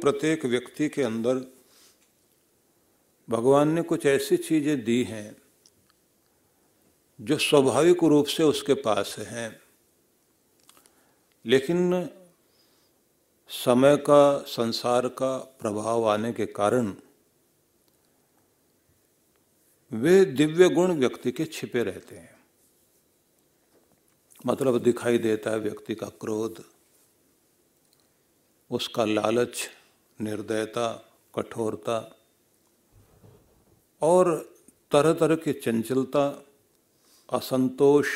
प्रत्येक व्यक्ति के अंदर भगवान ने कुछ ऐसी चीज़ें दी हैं जो स्वाभाविक रूप से उसके पास हैं। लेकिन समय का, संसार का प्रभाव आने के कारण वे दिव्य गुण व्यक्ति के छिपे रहते हैं। मतलब दिखाई देता है व्यक्ति का क्रोध, उसका लालच निर्दयता, कठोरता और तरह तरह की चंचलता, असंतोष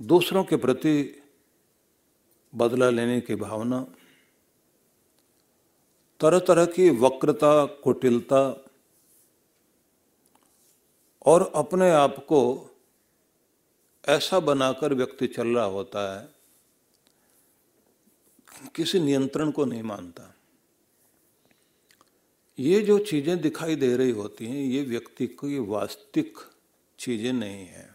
दूसरों के प्रति बदला लेने की भावना तरह तरह की वक्रता, कुटिलता और अपने आप को ऐसा बनाकर व्यक्ति चल रहा होता है किसी नियंत्रण को नहीं मानता। ये जो चीज़ें दिखाई दे रही होती हैं, ये व्यक्ति की वास्तविक चीज़ें नहीं है।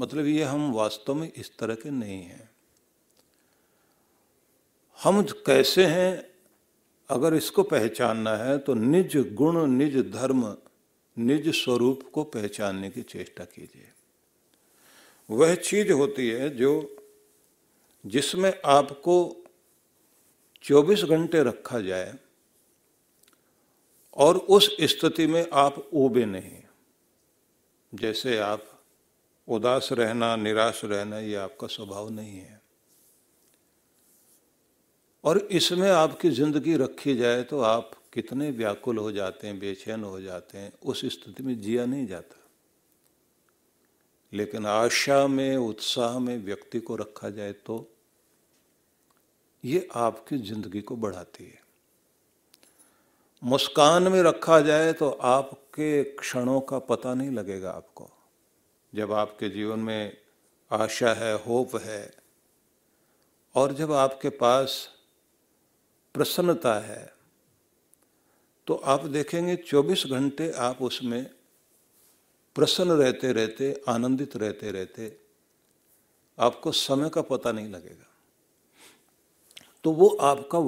मतलब ये हम वास्तव में इस तरह के नहीं हैं। हम कैसे हैं? अगर इसको पहचानना है तो निज गुण, निज धर्म, निज स्वरूप को पहचानने की चेष्टा कीजिए। वह चीज़ होती है जो जिसमें आपको 24 घंटे रखा जाए और उस स्थिति में आप ओबे नहीं। जैसे आप उदास रहना, निराश रहना, ये आपका स्वभाव नहीं है। और इसमें आपकी ज़िंदगी रखी जाए तो आप कितने व्याकुल हो जाते हैं, बेचैन हो जाते हैं, उस स्थिति में जिया नहीं जाता। लेकिन आशा में, उत्साह में व्यक्ति को रखा जाए तो ये आपकी ज़िंदगी को बढ़ाती है। मुस्कान में रखा जाए तो आपके क्षणों का पता नहीं लगेगा आपको। जब आपके जीवन में आशा है, होप है, और जब आपके पास प्रसन्नता है तो आप देखेंगे 24 घंटे आप उसमें प्रसन्न रहते रहते आनंदित रहते रहते आपको समय का पता नहीं लगेगा। तो वो आपका